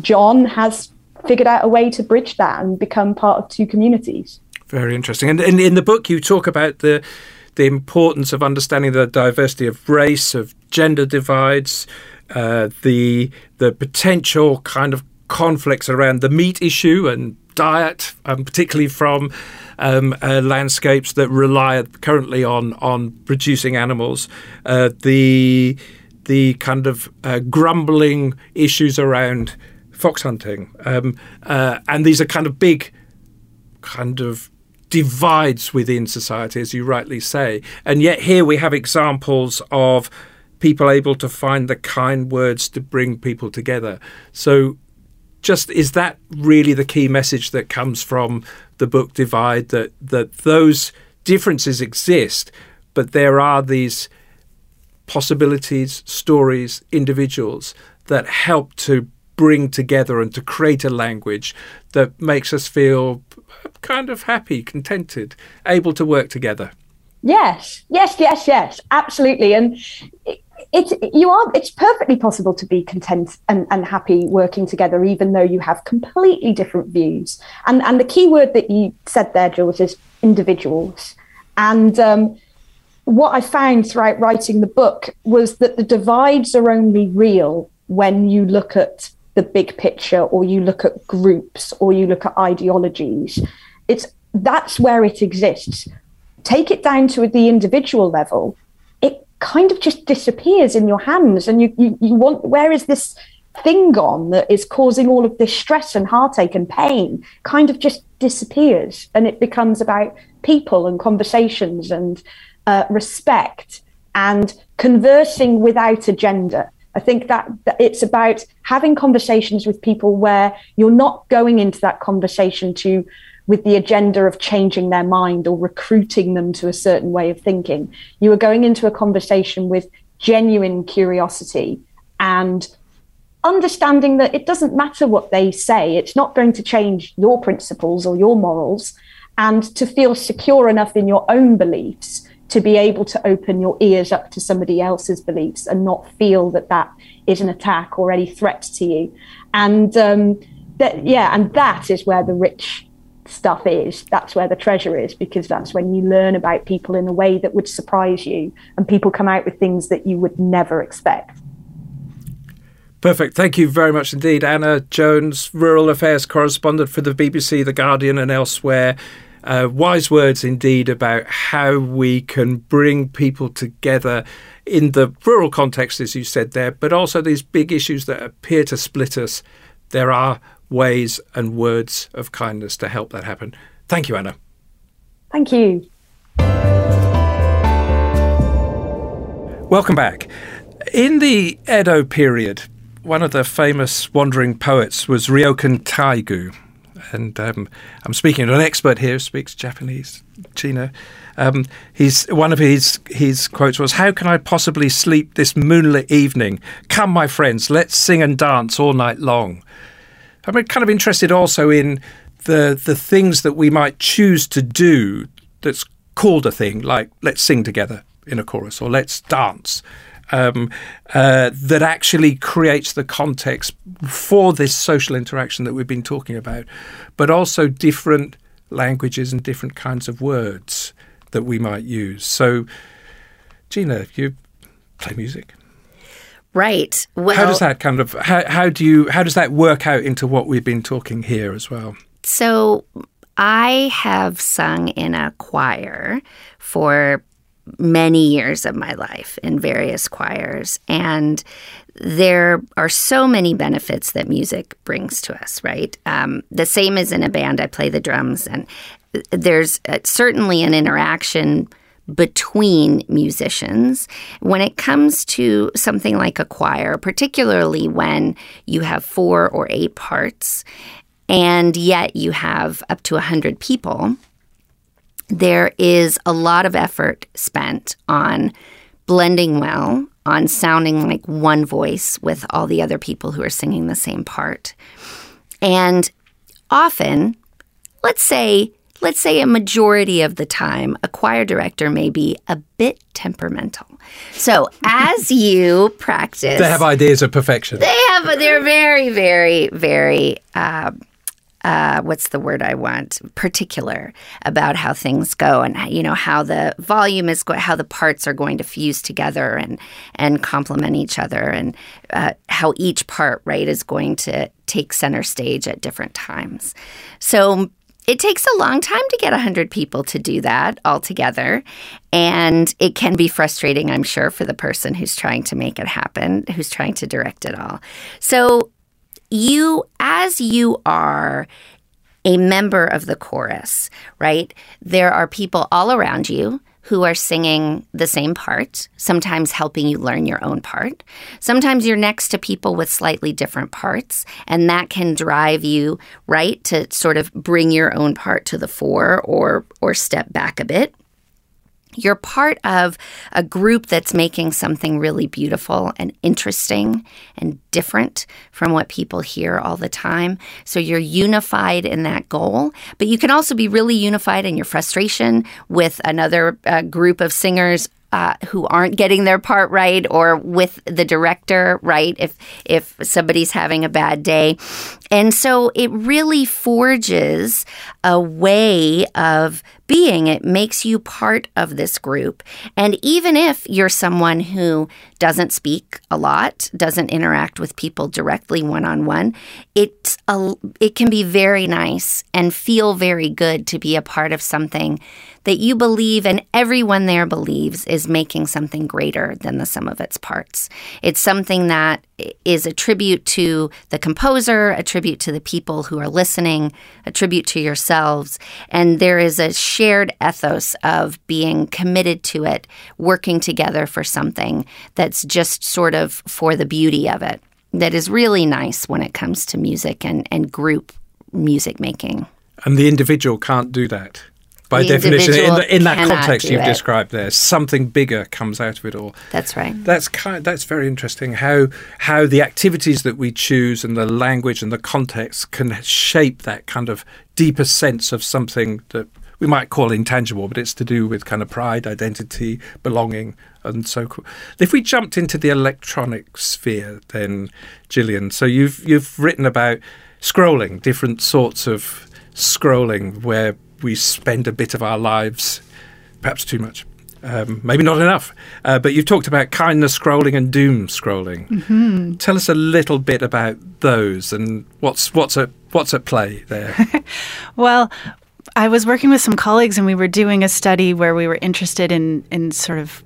John has figured out a way to bridge that and become part of two communities. Very interesting. And in, in the book, you talk about the the importance of understanding the diversity of race, of gender divides, uh, the the potential kind of conflicts around the meat issue and diet, um, particularly from um, uh, landscapes that rely currently on on producing animals. Uh, the the kind of uh, grumbling issues around fox hunting, um, uh, and these are kind of big, kind of divides within society, as you rightly say. And yet here we have examples of people able to find the kind words to bring people together. So just is that really the key message that comes from the book divide that that those differences exist but there are these possibilities stories individuals that help to bring together and to create a language that makes us feel kind of happy contented able to work together yes yes yes yes absolutely and it's you are it's perfectly possible to be content and, and happy working together even though you have completely different views. And and the key word that you said there jules is individuals. And um, what i found throughout writing the book was that the divides are only real when you look at the big picture or you look at groups or you look at ideologies. It's that's where it exists. Take it down to the individual level kind of just disappears in your hands and you, you you want where is this thing gone that is causing all of this stress and heartache and pain? Kind of just disappears and it becomes about people and conversations and uh, respect and conversing without agenda. I think that, that it's about having conversations with people where you're not going into that conversation to with the agenda of changing their mind or recruiting them to a certain way of thinking. You are going into a conversation with genuine curiosity and understanding that it doesn't matter what they say, it's not going to change your principles or your morals. and to feel secure enough in your own beliefs to be able to open your ears up to somebody else's beliefs and not feel that that is an attack or any threat to you. And um, that, yeah, and that is where the rich stuff is. That's where the treasure is because that's when you learn about people in a way that would surprise you and people come out with things that you would never expect. Perfect. Thank you very much indeed. Anna Jones, Rural Affairs Correspondent for the BBC, The Guardian, and elsewhere. Uh, wise words indeed about how we can bring people together in the rural context, as you said there, but also these big issues that appear to split us. There are ways and words of kindness to help that happen. Thank you, Anna. Thank you. Welcome back. In the Edo period, one of the famous wandering poets was Ryokan Taigu. And um, I'm speaking to an expert here who speaks Japanese, Gina. Um, he's, one of his, his quotes was, How can I possibly sleep this moonlit evening? Come, my friends, let's sing and dance all night long. I'm kind of interested also in the, the things that we might choose to do that's called a thing, like let's sing together in a chorus or let's dance um, uh, that actually creates the context for this social interaction that we've been talking about, but also different languages and different kinds of words that we might use. So, Gina, you play music. Right. Well, how does that kind of how, how do you how does that work out into what we've been talking here as well? So I have sung in a choir for many years of my life in various choirs. And there are so many benefits that music brings to us, right? Um, the same as in a band, I play the drums, and there's uh, certainly an interaction between musicians. When it comes to something like a choir, particularly when you have four or eight parts, and yet you have up to 100 people, there is a lot of effort spent on blending well, on sounding like one voice with all the other people who are singing the same part. And often, let's say let's say a majority of the time, a choir director may be a bit temperamental. So as you practice, they have ideas of perfection. They have. They're very, very, very uh, uh, what's the word I want? Particular about how things go and you know how the volume is going, how the parts are going to fuse together and and complement each other, and uh, how each part right is going to take center stage at different times. So it takes a long time to get 100 people to do that all together. And it can be frustrating, I'm sure, for the person who's trying to make it happen, who's trying to direct it all. So you, as you are a member of the chorus, right? There are people all around you who are singing the same part, sometimes helping you learn your own part. Sometimes you're next to people with slightly different parts, and that can drive you right to sort of bring your own part to the fore or or step back a bit. You're part of a group that's making something really beautiful and interesting and different from what people hear all the time. So you're unified in that goal, but you can also be really unified in your frustration with another uh, group of singers uh, who aren't getting their part right or with the director right if if somebody's having a bad day and so it really forges a way of being. It makes you part of this group. And even if you're someone who doesn't speak a lot, doesn't interact with people directly one on one, it's a, it can be very nice and feel very good to be a part of something that you believe and everyone there believes is making something greater than the sum of its parts. It's something that is a tribute to the composer, a tribute to the people who are listening, a tribute to yourselves. And there is a shared ethos of being committed to it, working together for something that's just sort of for the beauty of it, that is really nice when it comes to music and, and group music making. And the individual can't do that by The definition, in, the, in that context you've it. described there, something bigger comes out of it all. That's right. That's kind. That's very interesting. How how the activities that we choose and the language and the context can shape that kind of deeper sense of something that we might call intangible, but it's to do with kind of pride, identity, belonging, and so forth. If we jumped into the electronic sphere, then Gillian, so you've you've written about scrolling, different sorts of scrolling, where we spend a bit of our lives, perhaps too much. Um, maybe not enough, uh, but you've talked about kindness scrolling and doom scrolling. Mm-hmm. Tell us a little bit about those and what's what's at what's at play there. well, I was working with some colleagues and we were doing a study where we were interested in in sort of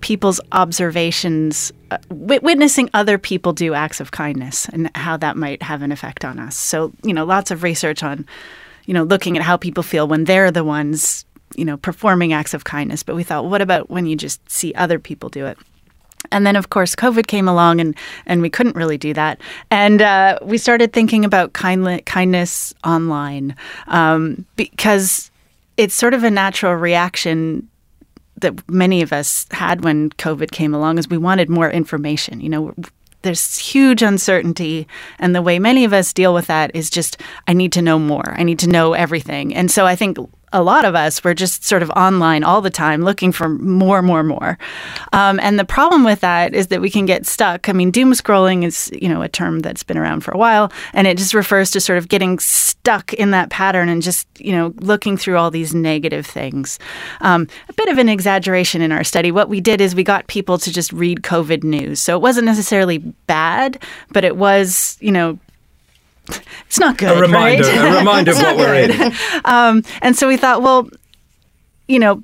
people's observations, uh, w- witnessing other people do acts of kindness and how that might have an effect on us. So, you know, lots of research on, you know, looking at how people feel when they're the ones, you know, performing acts of kindness. But we thought, what about when you just see other people do it? And then, of course, COVID came along, and and we couldn't really do that. And uh, we started thinking about kindly, kindness online um, because it's sort of a natural reaction that many of us had when COVID came along. Is we wanted more information. You know, there's huge uncertainty and the way many of us deal with that is just i need to know more. I need to know everything. And so i think a lot of us were just sort of online all the time looking for more, more, more. Um, and the problem with that is that we can get stuck. I mean, doom scrolling is, you know, a term that's been around for a while, and it just refers to sort of getting stuck in that pattern and just, you know, looking through all these negative things. Um, a bit of an exaggeration in our study. What we did is we got people to just read COVID news. So it wasn't necessarily bad, but it was, you know, it's not good. A reminder, right? a reminder of what we're in. Um, and so we thought, well, you know,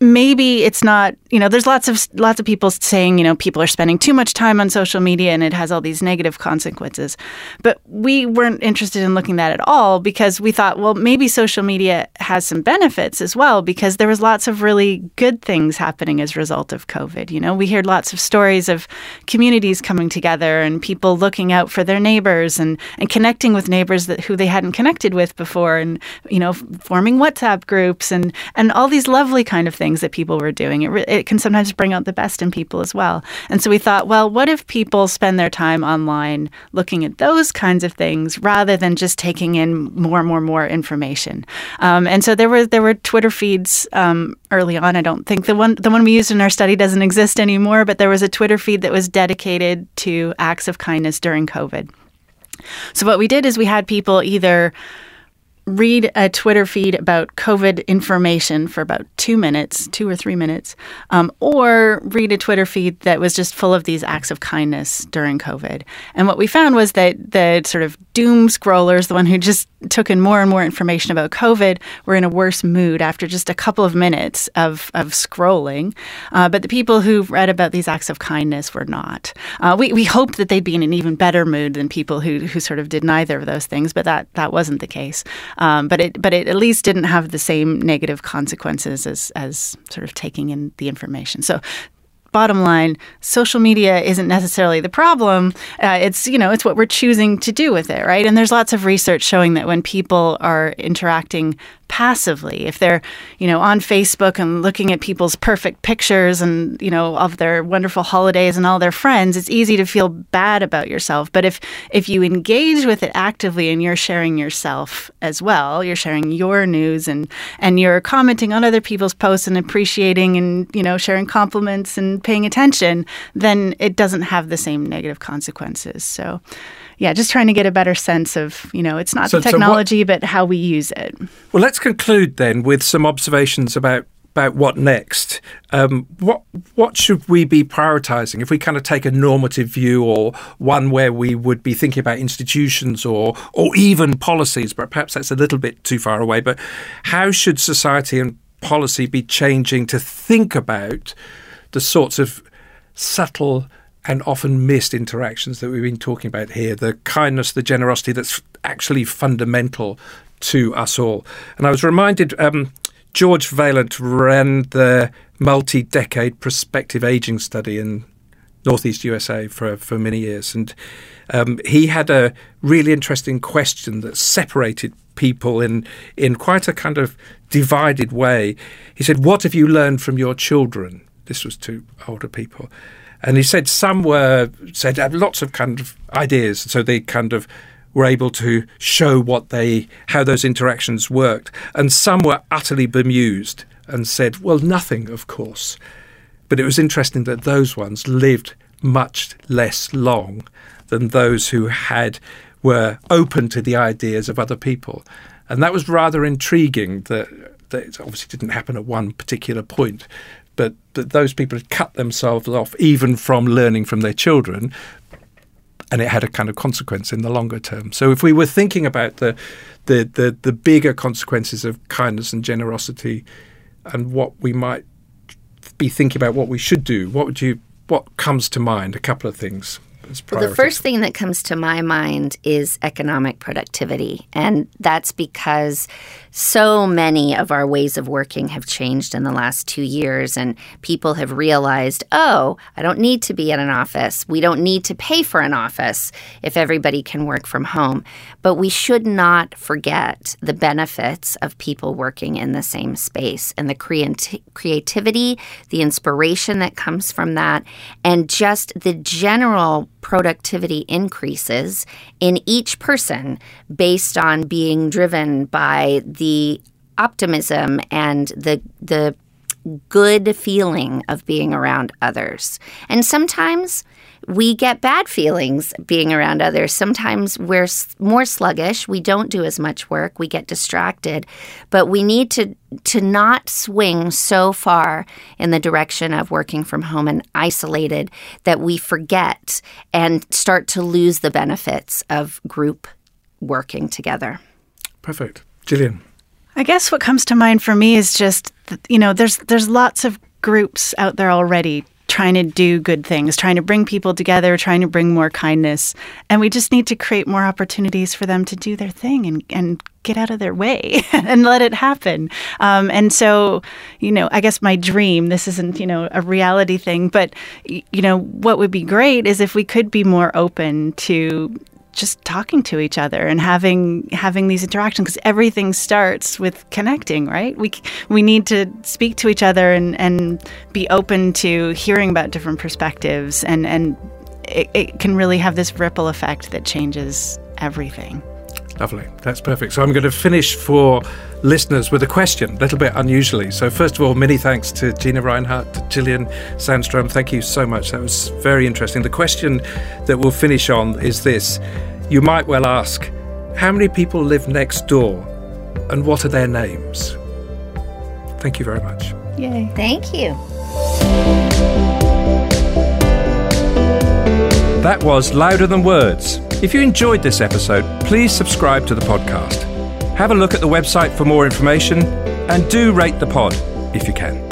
maybe it's not you know there's lots of lots of people saying you know people are spending too much time on social media and it has all these negative consequences. But we weren't interested in looking at that at all because we thought well maybe social media has some benefits as well because there was lots of really good things happening as a result of covid. You know we heard lots of stories of communities coming together and people looking out for their neighbors and and connecting with neighbors that who they hadn't connected with before and you know forming whatsapp groups and and all these lovely kind of things things that people were doing. It, re- it can sometimes bring out the best in people as well. And so we thought, well, what if people spend their time online looking at those kinds of things rather than just taking in more and more more information? Um, and so there were there were Twitter feeds um, early on. I don't think the one the one we used in our study doesn't exist anymore, but there was a Twitter feed that was dedicated to acts of kindness during COVID. So what we did is we had people either read a Twitter feed about COVID information for about two minutes, two or three minutes, um, or read a Twitter feed that was just full of these acts of kindness during COVID. And what we found was that the sort of doom scrollers, the one who just took in more and more information about COVID, were in a worse mood after just a couple of minutes of, of scrolling. Uh, but the people who read about these acts of kindness were not. Uh, we, we hoped that they'd be in an even better mood than people who, who sort of did neither of those things, but that, that wasn't the case. Um, but it but it at least didn't have the same negative consequences as as sort of taking in the information. So bottom line, social media isn't necessarily the problem. Uh, it's you know it's what we're choosing to do with it, right? And there's lots of research showing that when people are interacting passively, if they're you know on Facebook and looking at people's perfect pictures and you know of their wonderful holidays and all their friends, it's easy to feel bad about yourself. But if if you engage with it actively and you're sharing yourself as well, you're sharing your news and and you're commenting on other people's posts and appreciating and you know sharing compliments and paying attention, then it doesn't have the same negative consequences. So, yeah, just trying to get a better sense of, you know, it's not so, the technology, so what, but how we use it. Well, let's conclude then with some observations about about what next. Um, what what should we be prioritizing if we kind of take a normative view, or one where we would be thinking about institutions or or even policies? But perhaps that's a little bit too far away. But how should society and policy be changing to think about the sorts of subtle and often missed interactions that we've been talking about here the kindness, the generosity that's actually fundamental to us all. And I was reminded um, George Vaillant ran the multi decade prospective aging study in Northeast USA for, for many years. And um, he had a really interesting question that separated people in, in quite a kind of divided way. He said, What have you learned from your children? This was to older people. And he said some were said had lots of kind of ideas. So they kind of were able to show what they how those interactions worked and some were utterly bemused and said well nothing of course but it was interesting that those ones lived much less long than those who had were open to the ideas of other people and that was rather intriguing that that obviously didn't happen at one particular point but but those people had cut themselves off even from learning from their children and it had a kind of consequence in the longer term. So if we were thinking about the the the, the bigger consequences of kindness and generosity, and what we might be thinking about what we should do, what would you what comes to mind? A couple of things. Well, the first thing that comes to my mind is economic productivity. And that's because so many of our ways of working have changed in the last two years, and people have realized, oh, I don't need to be at an office. We don't need to pay for an office if everybody can work from home. But we should not forget the benefits of people working in the same space and the creati- creativity, the inspiration that comes from that, and just the general productivity increases in each person based on being driven by the optimism and the the good feeling of being around others. And sometimes we get bad feelings being around others. Sometimes we're more sluggish, we don't do as much work, we get distracted, but we need to to not swing so far in the direction of working from home and isolated that we forget and start to lose the benefits of group working together. Perfect. Gillian. I guess what comes to mind for me is just you know there's there's lots of groups out there already trying to do good things, trying to bring people together, trying to bring more kindness, and we just need to create more opportunities for them to do their thing and and get out of their way and let it happen. Um, and so, you know, I guess my dream, this isn't, you know, a reality thing, but, you know, what would be great is if we could be more open to just talking to each other and having having these interactions because everything starts with connecting right? We we need to speak to each other and and be open to hearing about different perspectives and and it, it can really have this ripple effect that changes everything Lovely. That's perfect. So I'm going to finish for listeners with a question, a little bit unusually. So, first of all, many thanks to Gina Reinhardt, to Gillian Sandstrom. Thank you so much. That was very interesting. The question that we'll finish on is this You might well ask, how many people live next door and what are their names? Thank you very much. Yay. Thank you. That was Louder Than Words. If you enjoyed this episode, please subscribe to the podcast. Have a look at the website for more information and do rate the pod if you can.